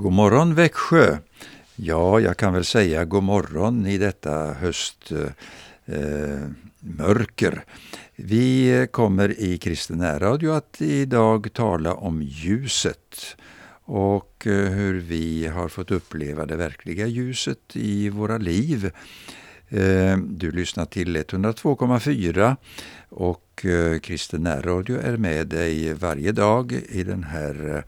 God morgon Växjö! Ja, jag kan väl säga god morgon i detta höstmörker. Eh, Vi kommer i Kristen Radio att idag tala om ljuset och eh, hur vi har fått uppleva det verkliga ljuset i våra liv. Eh, du lyssnar till 102,4 och och eh, Kristen Närradio är med dig varje dag i den här eh,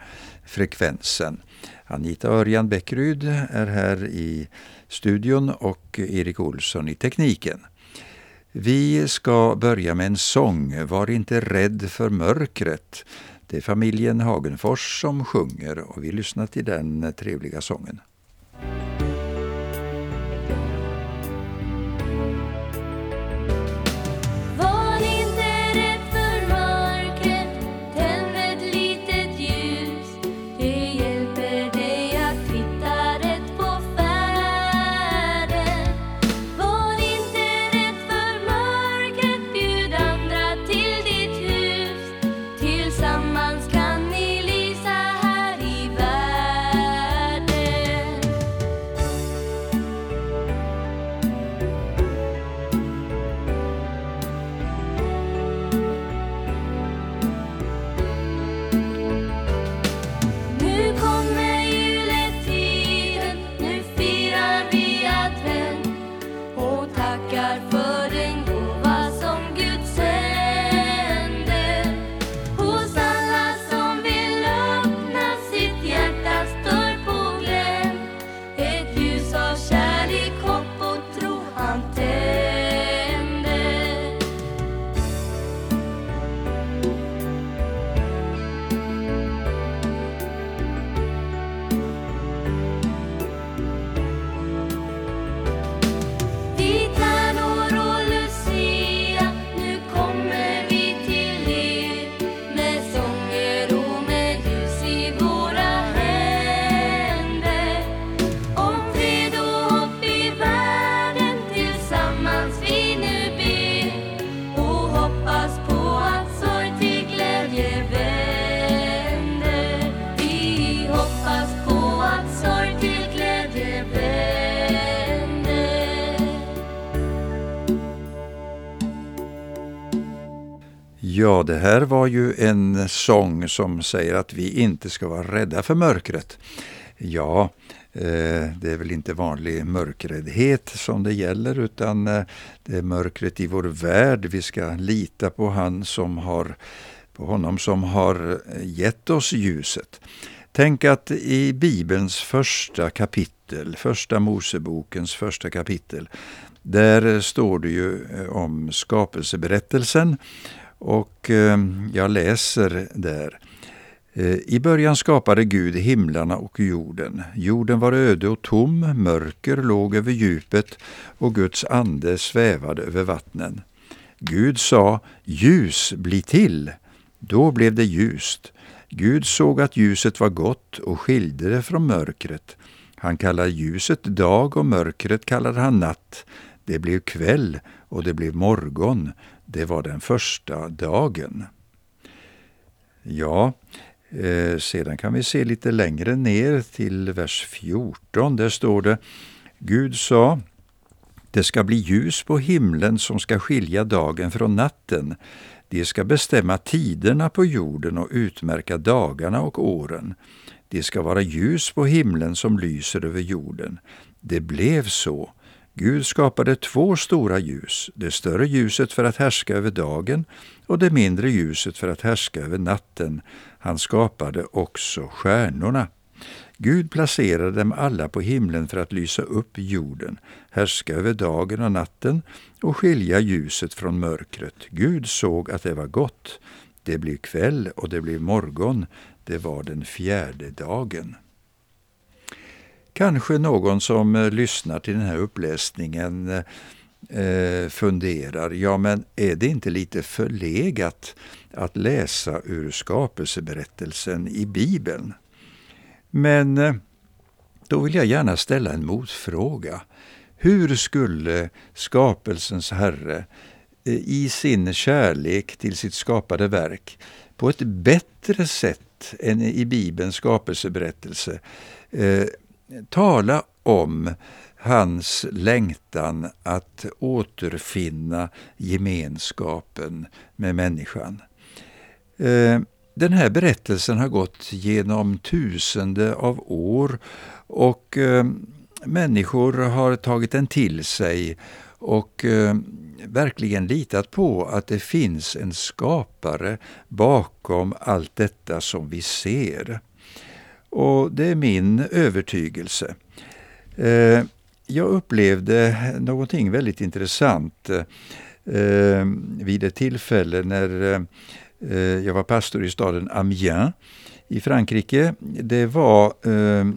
frekvensen. Anita Örjan Bäckryd är här i studion och Erik Olsson i tekniken. Vi ska börja med en sång, Var inte rädd för mörkret. Det är familjen Hagenfors som sjunger och vi lyssnar till den trevliga sången. Ja, det här var ju en sång som säger att vi inte ska vara rädda för mörkret. Ja, eh, det är väl inte vanlig mörkräddhet som det gäller utan eh, det är mörkret i vår värld. Vi ska lita på han som har, på honom som har eh, gett oss ljuset. Tänk att i Bibelns första kapitel, första Mosebokens första kapitel, där står det ju om skapelseberättelsen och ehm, jag läser där. Eh, I början skapade Gud himlarna och jorden. Jorden var öde och tom, mörker låg över djupet och Guds ande svävade över vattnen. Gud sa, ljus bli till. Då blev det ljust. Gud såg att ljuset var gott och skilde det från mörkret. Han kallade ljuset dag och mörkret kallade han natt. Det blev kväll och det blev morgon. Det var den första dagen. Ja, eh, sedan kan vi se lite längre ner till vers 14. Där står det Gud sa det ska bli ljus på himlen som ska skilja dagen från natten. De ska bestämma tiderna på jorden och utmärka dagarna och åren. Det ska vara ljus på himlen som lyser över jorden. Det blev så. Gud skapade två stora ljus, det större ljuset för att härska över dagen och det mindre ljuset för att härska över natten. Han skapade också stjärnorna. Gud placerade dem alla på himlen för att lysa upp jorden, härska över dagen och natten och skilja ljuset från mörkret. Gud såg att det var gott. Det blev kväll och det blev morgon. Det var den fjärde dagen. Kanske någon som eh, lyssnar till den här uppläsningen eh, funderar, ja men är det inte lite förlegat att läsa ur skapelseberättelsen i Bibeln? Men eh, då vill jag gärna ställa en motfråga. Hur skulle skapelsens Herre eh, i sin kärlek till sitt skapade verk på ett bättre sätt än i Bibelns skapelseberättelse tala om hans längtan att återfinna gemenskapen med människan. Eh, den här berättelsen har gått genom tusende av år och eh, människor har tagit den till sig och eh, verkligen litat på att det finns en skapare bakom allt detta som vi ser. Och det är min övertygelse. Eh, jag upplevde någonting väldigt intressant eh, vid ett tillfälle när eh, jag var pastor i staden Amiens i Frankrike. Det var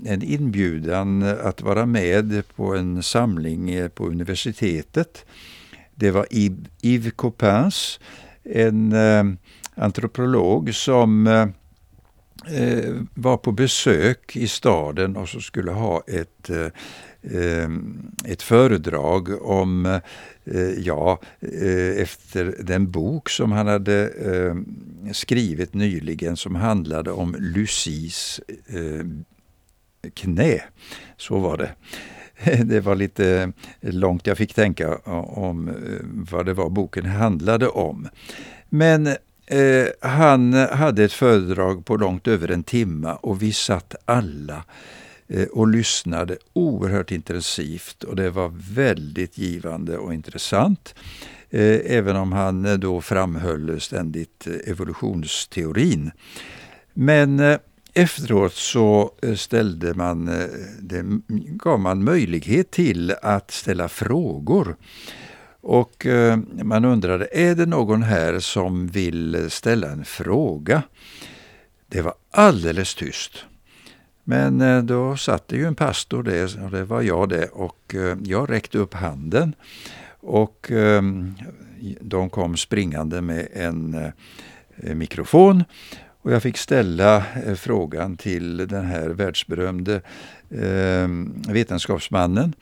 en inbjudan att vara med på en samling på universitetet. Det var Yves Copins, en antropolog som Eh, var på besök i staden och så skulle ha ett Eh, ehm, ett föredrag om, eh, ja, eh, efter den bok som han hade ehm, skrivit nyligen som handlade om Lucies ehm, knä. Så var det. Det var lite långt jag fick tänka om eh, vad det var boken handlade om. Men eh, han hade ett föredrag på långt över en timme och vi satt alla Eh, och lyssnade oerhört intensivt och det var väldigt givande och intressant. Eh, även om han eh, då framhöll ständigt eh, evolutionsteorin. Men eh, efteråt så eh, ställde man, det gav man möjlighet till att ställa frågor. Och eh, man undrade, är det någon här som vill ställa en fråga? Det var alldeles tyst. Men eh, då satt det ju en pastor där, och det var jag det, och eh, jag räckte upp handen. Och ehm, de kom springande med en mikrofon och jag fick ställa frågan till den här världsberömde ehm, vetenskapsmannen.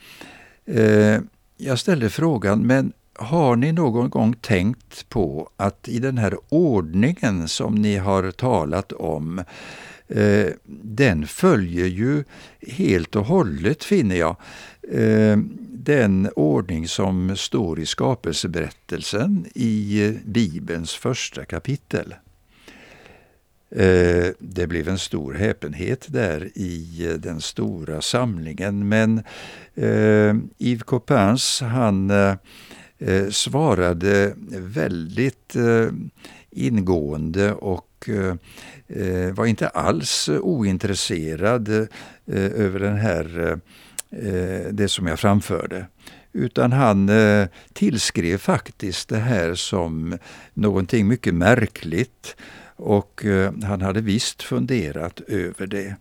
Jag ställde frågan, men har ni någon gång tänkt på att i den här ordningen som ni har talat om eh, den följer ju helt och hållet, finner jag, eh, den ordning som står i skapelseberättelsen i eh, Bibelns första kapitel. Eh, det blev en stor häpenhet där i eh, den stora samlingen, men eh, Yves Coppens han eh, eh svarade väldigt ingående och eh, var inte alls ointresserad eh, över den här, eh, det som jag framförde. Utan han eh, tillskrev faktiskt det här som någonting mycket märkligt och eh, han hade visst funderat över det.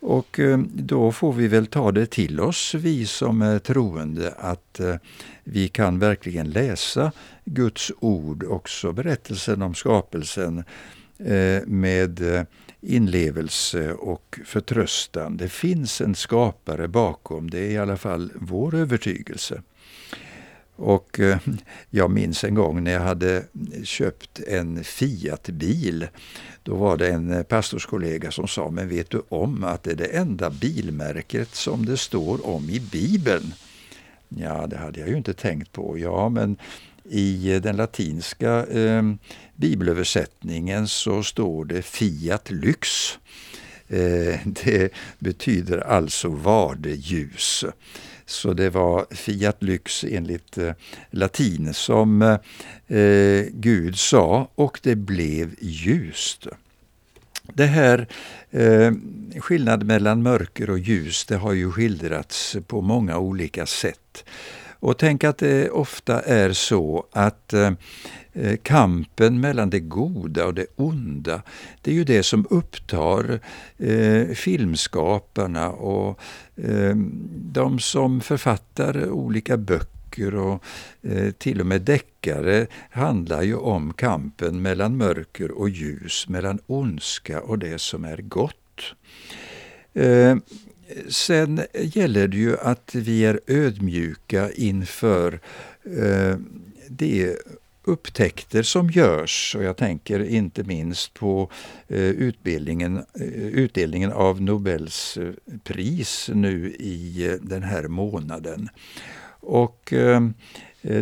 Och eh, då får vi väl ta det till oss, vi som är troende, att eh, vi kan verkligen läsa Guds ord, också berättelsen om skapelsen, med inlevelse och förtröstan. Det finns en skapare bakom, det är i alla fall vår övertygelse. Och eh, jag minns en gång när jag hade köpt en Fiat-bil. Då var det en eh, pastorskollega som sa, men vet du om att det är det enda bilmärket som det står om i Bibeln? Ja, det hade jag ju inte tänkt på. Ja, men i eh, den latinska eh, bibelöversättningen så står det Fiat Lyx. Eh, det betyder alltså vardeljus. Så det var Fiat Lyx enligt eh, latin som eh, Gud sa och det blev ljust. Det här eh, skillnad mellan mörker och ljus det har ju skildrats på många olika sätt. Och tänk att det ofta är så att eh, eh, kampen mellan det goda och det onda, det är ju det som upptar eh, filmskaparna och de som författar olika böcker och eh, till och med deckare handlar ju om kampen mellan mörker och ljus, mellan ondska och det som är gott. Eh, Sen gäller det ju att vi är ödmjuka inför eh, det upptäckter som görs och jag tänker inte minst på eh, utbildningen, eh, utdelningen av Nobels eh, pris nu i eh, den här månaden. Och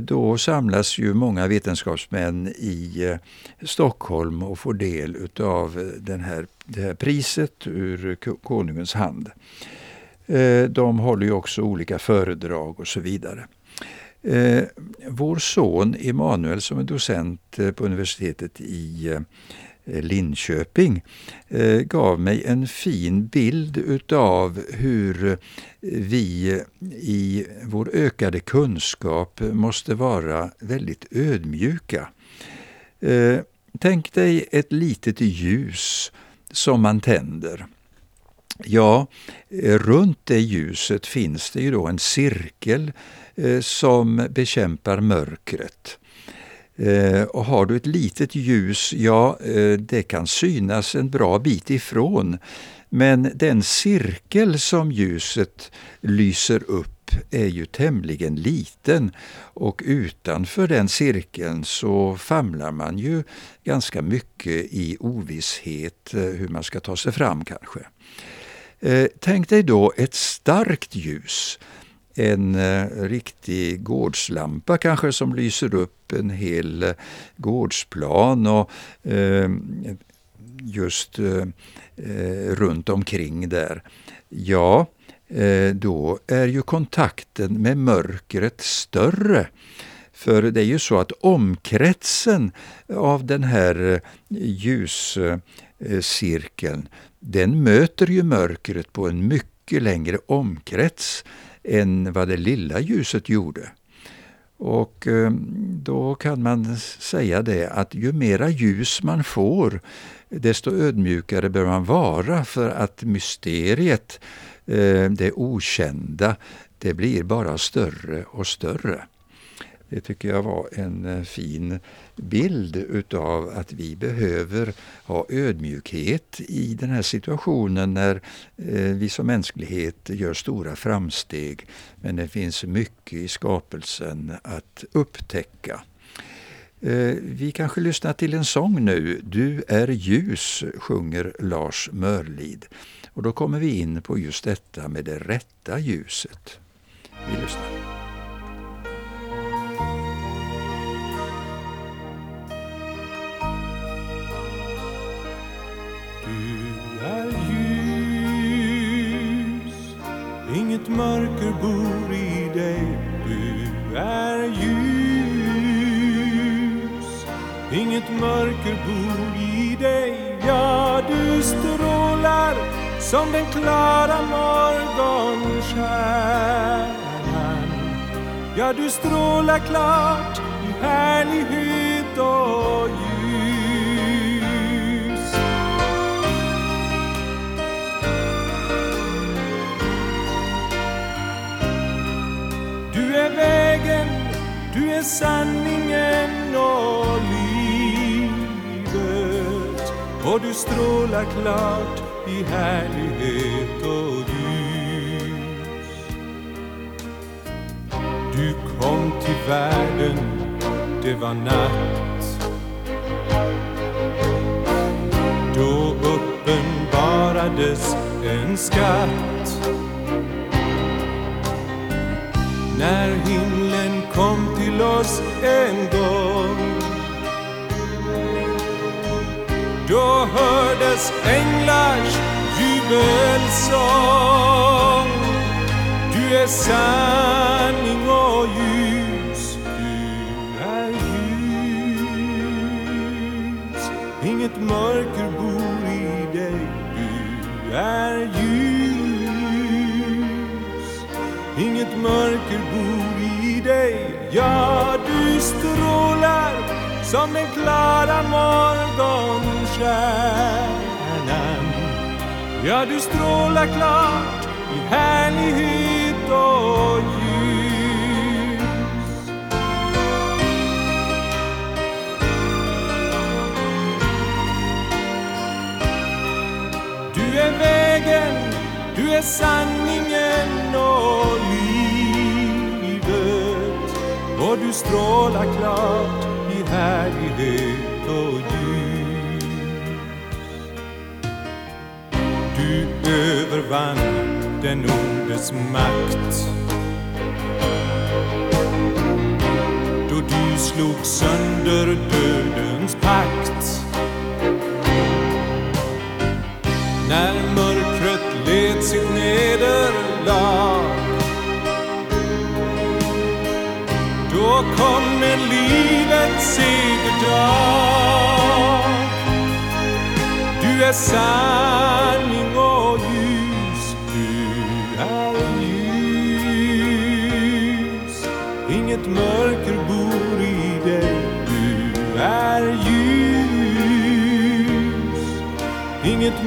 då samlas ju många vetenskapsmän i Stockholm och får del av den här, det här priset ur konungens hand. Eh, de håller ju också olika föredrag och så vidare. Eh, vår son Emanuel som är docent eh, på universitetet i Linköping gav mig en fin bild utav hur vi i vår ökade kunskap måste vara väldigt ödmjuka. Tänk dig ett litet ljus som man tänder. Ja, eh, runt det ljuset finns det ju då en cirkel eh, som bekämpar mörkret. Eh, och har du ett litet ljus, ja, det kan synas en bra bit ifrån. Men den cirkel som ljuset lyser upp är ju tämligen liten och utanför den cirkeln så famlar man ju ganska mycket i ovisshet hur man ska ta sig fram kanske. Eh, tänk dig då ett starkt ljus en eh, riktig gårdslampa kanske som lyser upp en hel eh, gårdsplan och ehm, just eh, eh, runt omkring där. Ja, då är ju kontakten med mörkret större. För det är ju så att omkretsen av den här ljuscirkeln, den möter ju mörkret på en mycket längre omkrets än vad det lilla ljuset gjorde. Och eh, då kan man säga det att ju mera ljus man får, desto ödmjukare bör man vara för att mysteriet, eh, det okända, det blir bara större och större. Det tycker jag var en eh, fin bild utav att vi behöver ha ödmjukhet i den här situationen när eh, vi som mänsklighet gör stora framsteg. Men det finns mycket i skapelsen att upptäcka. Eh, vi kanske lyssnar till en sång nu. Du är ljus, sjunger Lars Mörlid. Och då kommer vi in på just detta med det rätta ljuset. Vi lyssnar. Inget mörker bor i dig. Du är ljus. Inget mörker bor i dig. Ja, du strålar som den klara morgonstjärnan. Ja, du strålar klart strålar klart i härlighet och ljus. Du kom till världen, det var natt. Då uppenbarades en skatt hördes änglars jubelsång. Du är sanning och ljus, du är ljus. Inget mörker bor i dig, du är ljus. Inget mörker bor i dig, ja du strålar som den klara morgonskär Ja, du strålar klart i härlighet och ljus. Du är vägen, du är sanningen och livet och du strålar klart i härlighet och ljus. Övervann den ondes makt. Då du slog sönder dödens pakt. När mörkret led sitt nederlag Då kom en livets segerdag Du är sann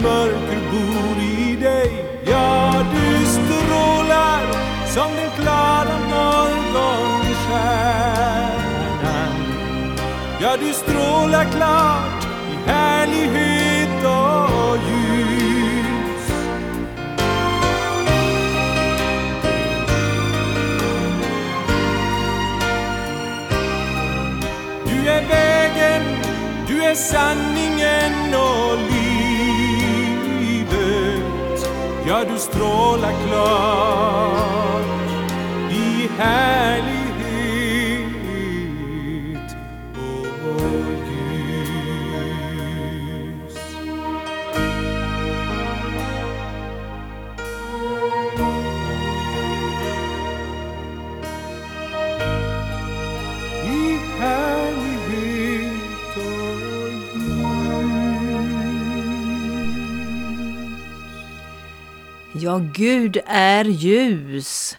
mörker bor i dig. Ja, du strålar som den klara morgonstjärnan Ja, du strålar klart du strålar klart i härlighet Ja, Gud är ljus.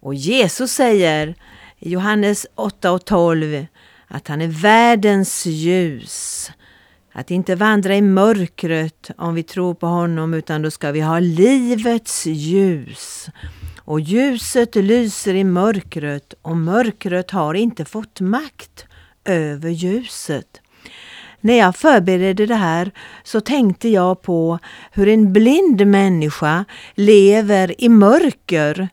Och Jesus säger i Johannes 8 och 12 att han är världens ljus. Att inte vandra i mörkret om vi tror på honom utan då ska vi ha livets ljus. Och ljuset lyser i mörkret och mörkret har inte fått makt över ljuset. När jag förberedde det här så tänkte jag på hur en blind människa lever i mörker.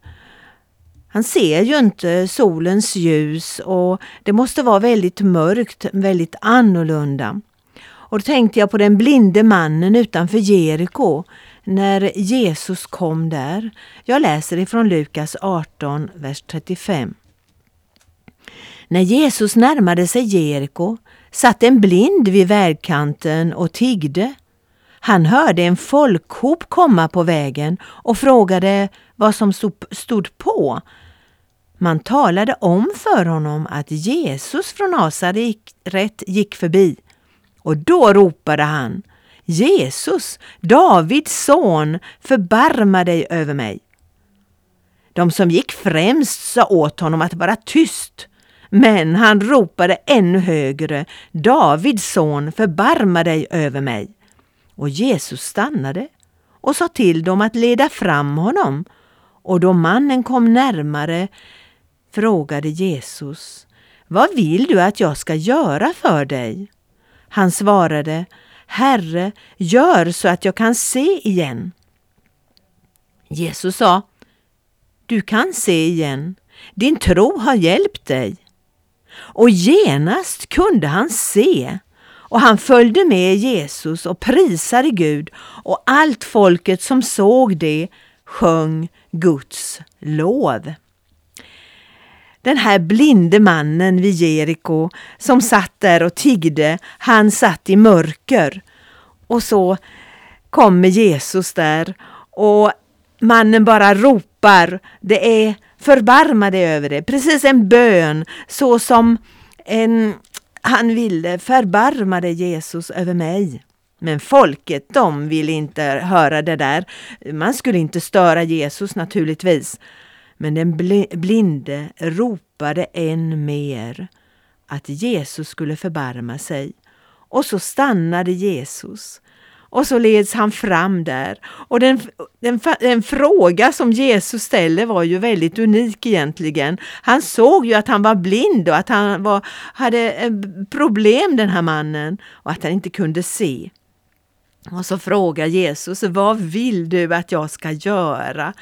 Han ser ju inte solens ljus och det måste vara väldigt mörkt, väldigt annorlunda. Och då tänkte jag på den blinde mannen utanför Jeriko när Jesus kom där. Jag läser ifrån Lukas 18, vers 35. När Jesus närmade sig Jeriko satt en blind vid vägkanten och tiggde. Han hörde en folkhop komma på vägen och frågade vad som stod på. Man talade om för honom att Jesus från Nasaret gick förbi. Och då ropade han Jesus, Davids son, förbarma dig över mig. De som gick främst sa åt honom att vara tyst. Men han ropade ännu högre, Davids son, förbarma dig över mig. Och Jesus stannade och sa till dem att leda fram honom. Och då mannen kom närmare frågade Jesus, Vad vill du att jag ska göra för dig? Han svarade, Herre, gör så att jag kan se igen. Jesus sa, Du kan se igen, din tro har hjälpt dig. Och genast kunde han se och han följde med Jesus och prisade Gud och allt folket som såg det sjöng Guds lov. Den här blinde mannen vid Jeriko som satt där och tiggde, han satt i mörker. Och så kommer Jesus där och mannen bara ropar, det är förbarma dig över det, precis en bön så som en, han ville, förbarma dig Jesus över mig. Men folket, de ville inte höra det där. Man skulle inte störa Jesus naturligtvis. Men den blinde ropade än mer att Jesus skulle förbarma sig. Och så stannade Jesus. Och så leds han fram där. Och den, den, den, fråga som Jesus ställer var ju väldigt unik egentligen. Han såg ju att han var blind och att han var, hade eh, problem den här mannen och att han inte kunde se. Och så frågar Jesus, vad vill du att jag ska göra?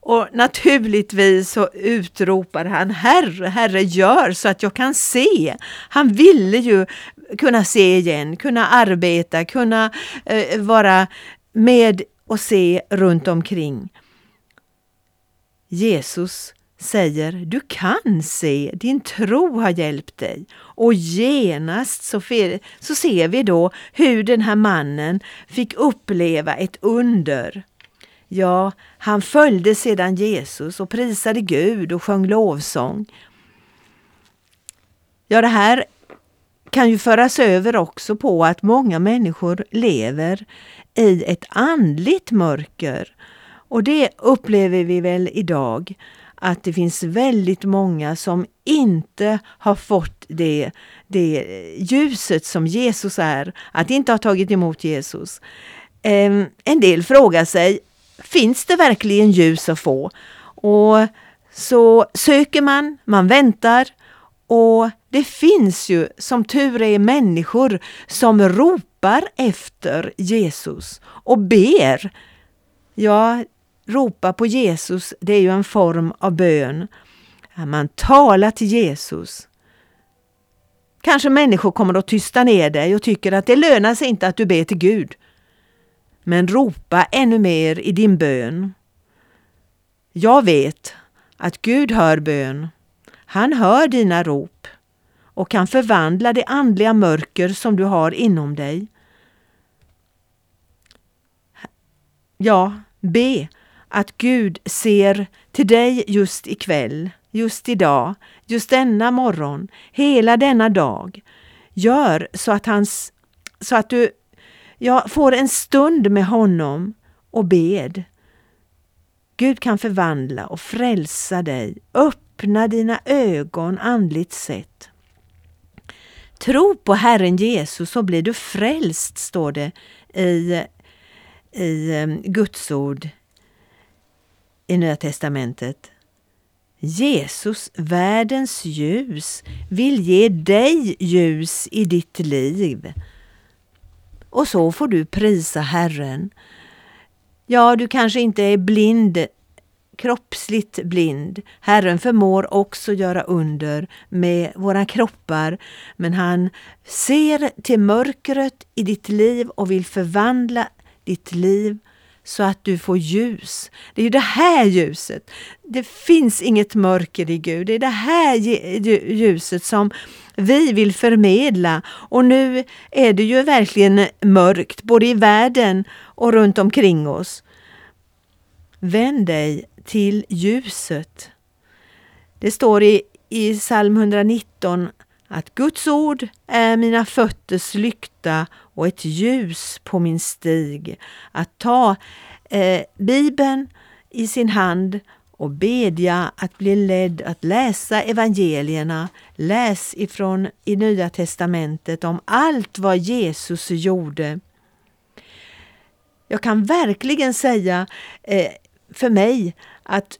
Och naturligtvis så utropar han, Herre, Herre, gör så att jag kan se. Han ville ju kunna se igen, kunna arbeta, kunna eh, vara med och se runt omkring. Jesus säger du kan se, din tro har hjälpt dig. Och genast så, så ser vi då hur den här mannen fick uppleva ett under. Ja, han följde sedan Jesus och prisade Gud och sjöng lovsång. Ja, det här kan ju föras över också på att många människor lever i ett andligt mörker. Och det upplever vi väl idag att det finns väldigt många som inte har fått det, det ljuset som Jesus är, att inte ha tagit emot Jesus. Ehm, en del frågar sig, finns det verkligen ljus att få? Och så söker man, man väntar och det finns ju som tur är människor som ropar efter Jesus och ber. Ja, ropa på Jesus, det är ju en form av bön. Man talar till Jesus. Kanske människor kommer att tysta ner dig och tycker att det lönar sig inte att du ber till Gud. Men ropa ännu mer i din bön. Jag vet att Gud hör bön. Han hör dina rop och kan förvandla det andliga mörker som du har inom dig. Ja, be att Gud ser till dig just ikväll, just idag, just denna morgon, hela denna dag. Gör så att, hans, så att du ja, får en stund med honom och bed. Gud kan förvandla och frälsa dig, öppna dina ögon andligt sett. Tro på Herren Jesus så blir du frälst, står det i, i eh, Guds ord i Nya testamentet. Jesus, världens ljus, vill ge dig ljus i ditt liv. Och så får du prisa Herren. Ja, du kanske inte är blind, kroppsligt blind. Herren förmår också göra under med våra kroppar, men han ser till mörkret i ditt liv och vill förvandla ditt liv så att du får ljus. Det är ju det här ljuset. Det finns inget mörker i Gud. Det är det här ljuset som vi vill förmedla. Och nu är det ju verkligen mörkt, både i världen och runt omkring oss. Vänd dig till ljuset. Det står i, i psalm 119 att Guds ord är mina fötters lykta och ett ljus på min stig. Att ta eh, Bibeln i sin hand och bedja att bli ledd att läsa evangelierna. Läs ifrån i Nya testamentet om allt vad Jesus gjorde. Jag kan verkligen säga eh, för mig att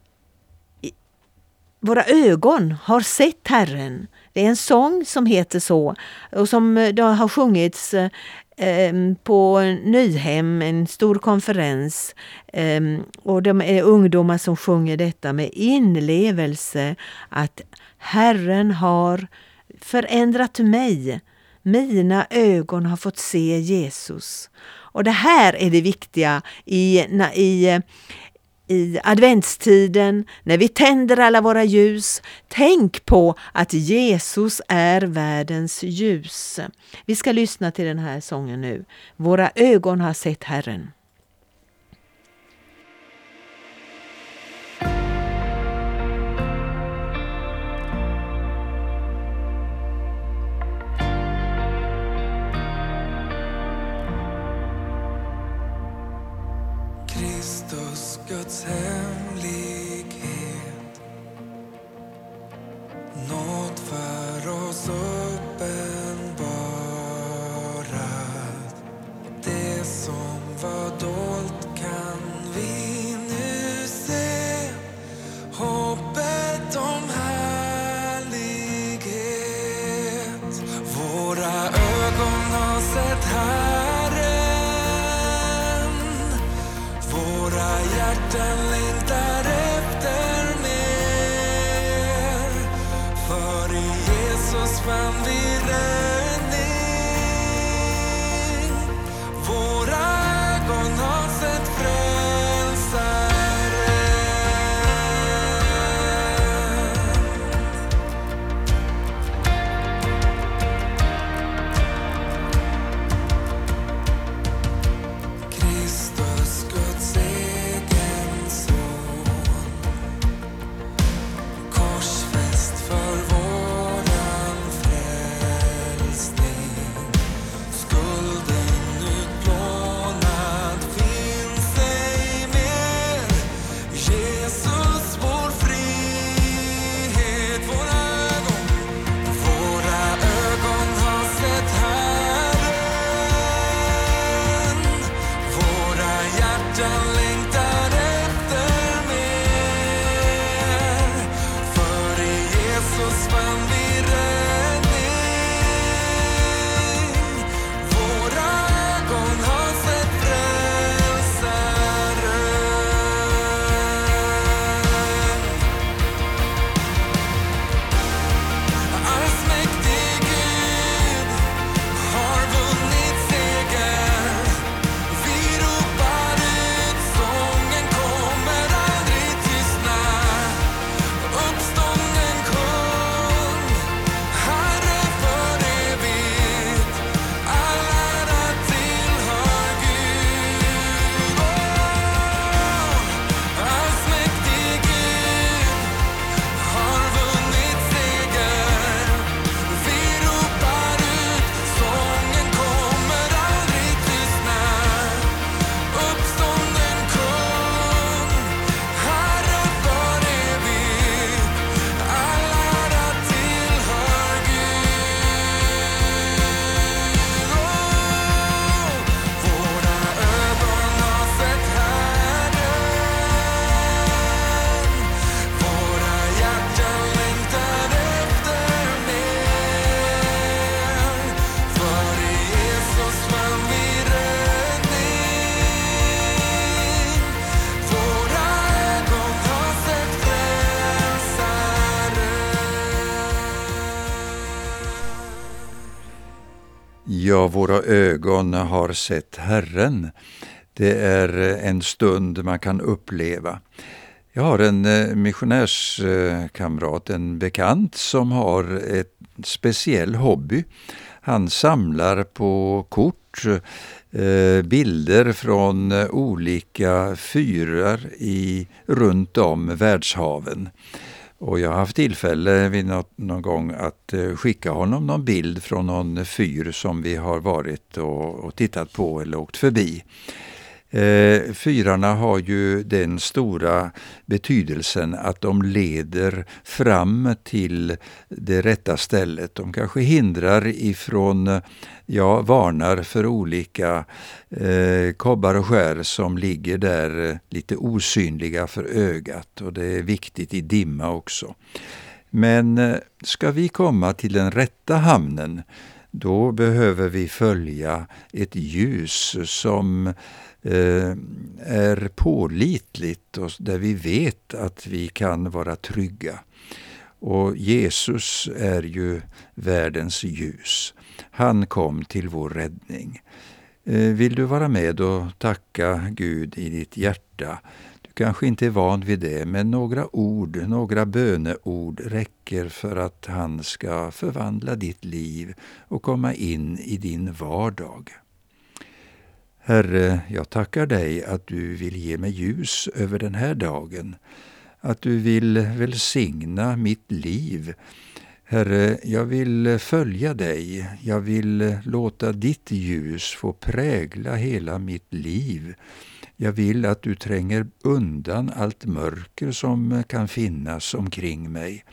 våra ögon har sett Herren. Det är en sång som heter så och som eh, det har sjungits eh, på Nyhem, en stor konferens. Och det är ungdomar som sjunger detta med inlevelse att Herren har förändrat mig. Mina ögon har fått se Jesus. Och det här är det viktiga i, i i adventstiden, när vi tänder alla våra ljus, tänk på att Jesus är världens ljus. Vi ska lyssna till den här sången nu. Våra ögon har sett Herren. Guds Ja, våra ögon har sett Herren. Det är eh, en stund man kan uppleva. Jag har en eh, missionärskamrat, en bekant, som har ett speciell hobby. Han samlar på kort eh, bilder från olika fyrar i, runt om världshaven. Och jag har haft tillfälle vid något, någon gång att eh, skicka honom någon bild från någon fyr som vi har varit och, och tittat på eller åkt förbi. Eh, fyrarna har ju den stora betydelsen att de leder fram till det rätta stället. De kanske hindrar ifrån, ja, varnar för olika eh, kobbar och skär som ligger där eh, lite osynliga för ögat och det är viktigt i dimma också. Men eh, ska vi komma till den rätta hamnen då behöver vi följa ett ljus som Eh, är pålitligt och där vi vet att vi kan vara trygga. Och Jesus är ju världens ljus. Han kom till vår räddning. Eh, vill du vara med och tacka Gud i ditt hjärta? Du kanske inte är van vid det, men några ord, några böneord räcker för att han ska förvandla ditt liv och komma in i din vardag. Herre, jag tackar dig att du vill ge mig ljus över den här dagen, att du vill välsigna mitt liv. Herre, jag vill följa dig, jag vill låta ditt ljus få prägla hela mitt liv. Jag vill att du tränger undan allt mörker som kan finnas omkring mig.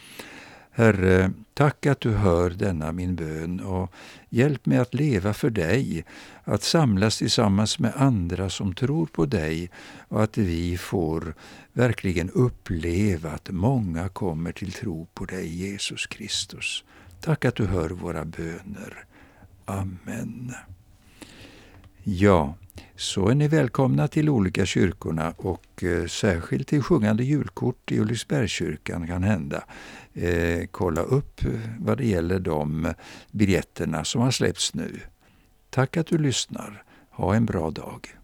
Herre, tack att du hör denna min bön och hjälp mig att leva för dig, att samlas tillsammans med andra som tror på dig och att vi får verkligen uppleva att många kommer till tro på dig, Jesus Kristus. Tack att du hör våra böner. Amen. Ja, så är ni välkomna till olika kyrkorna och eh, särskilt till sjungande julkort i Ulriksbergskyrkan kan hända. Eh, kolla upp vad det gäller de biljetterna som har släppts nu. Tack att du lyssnar. Ha en bra dag.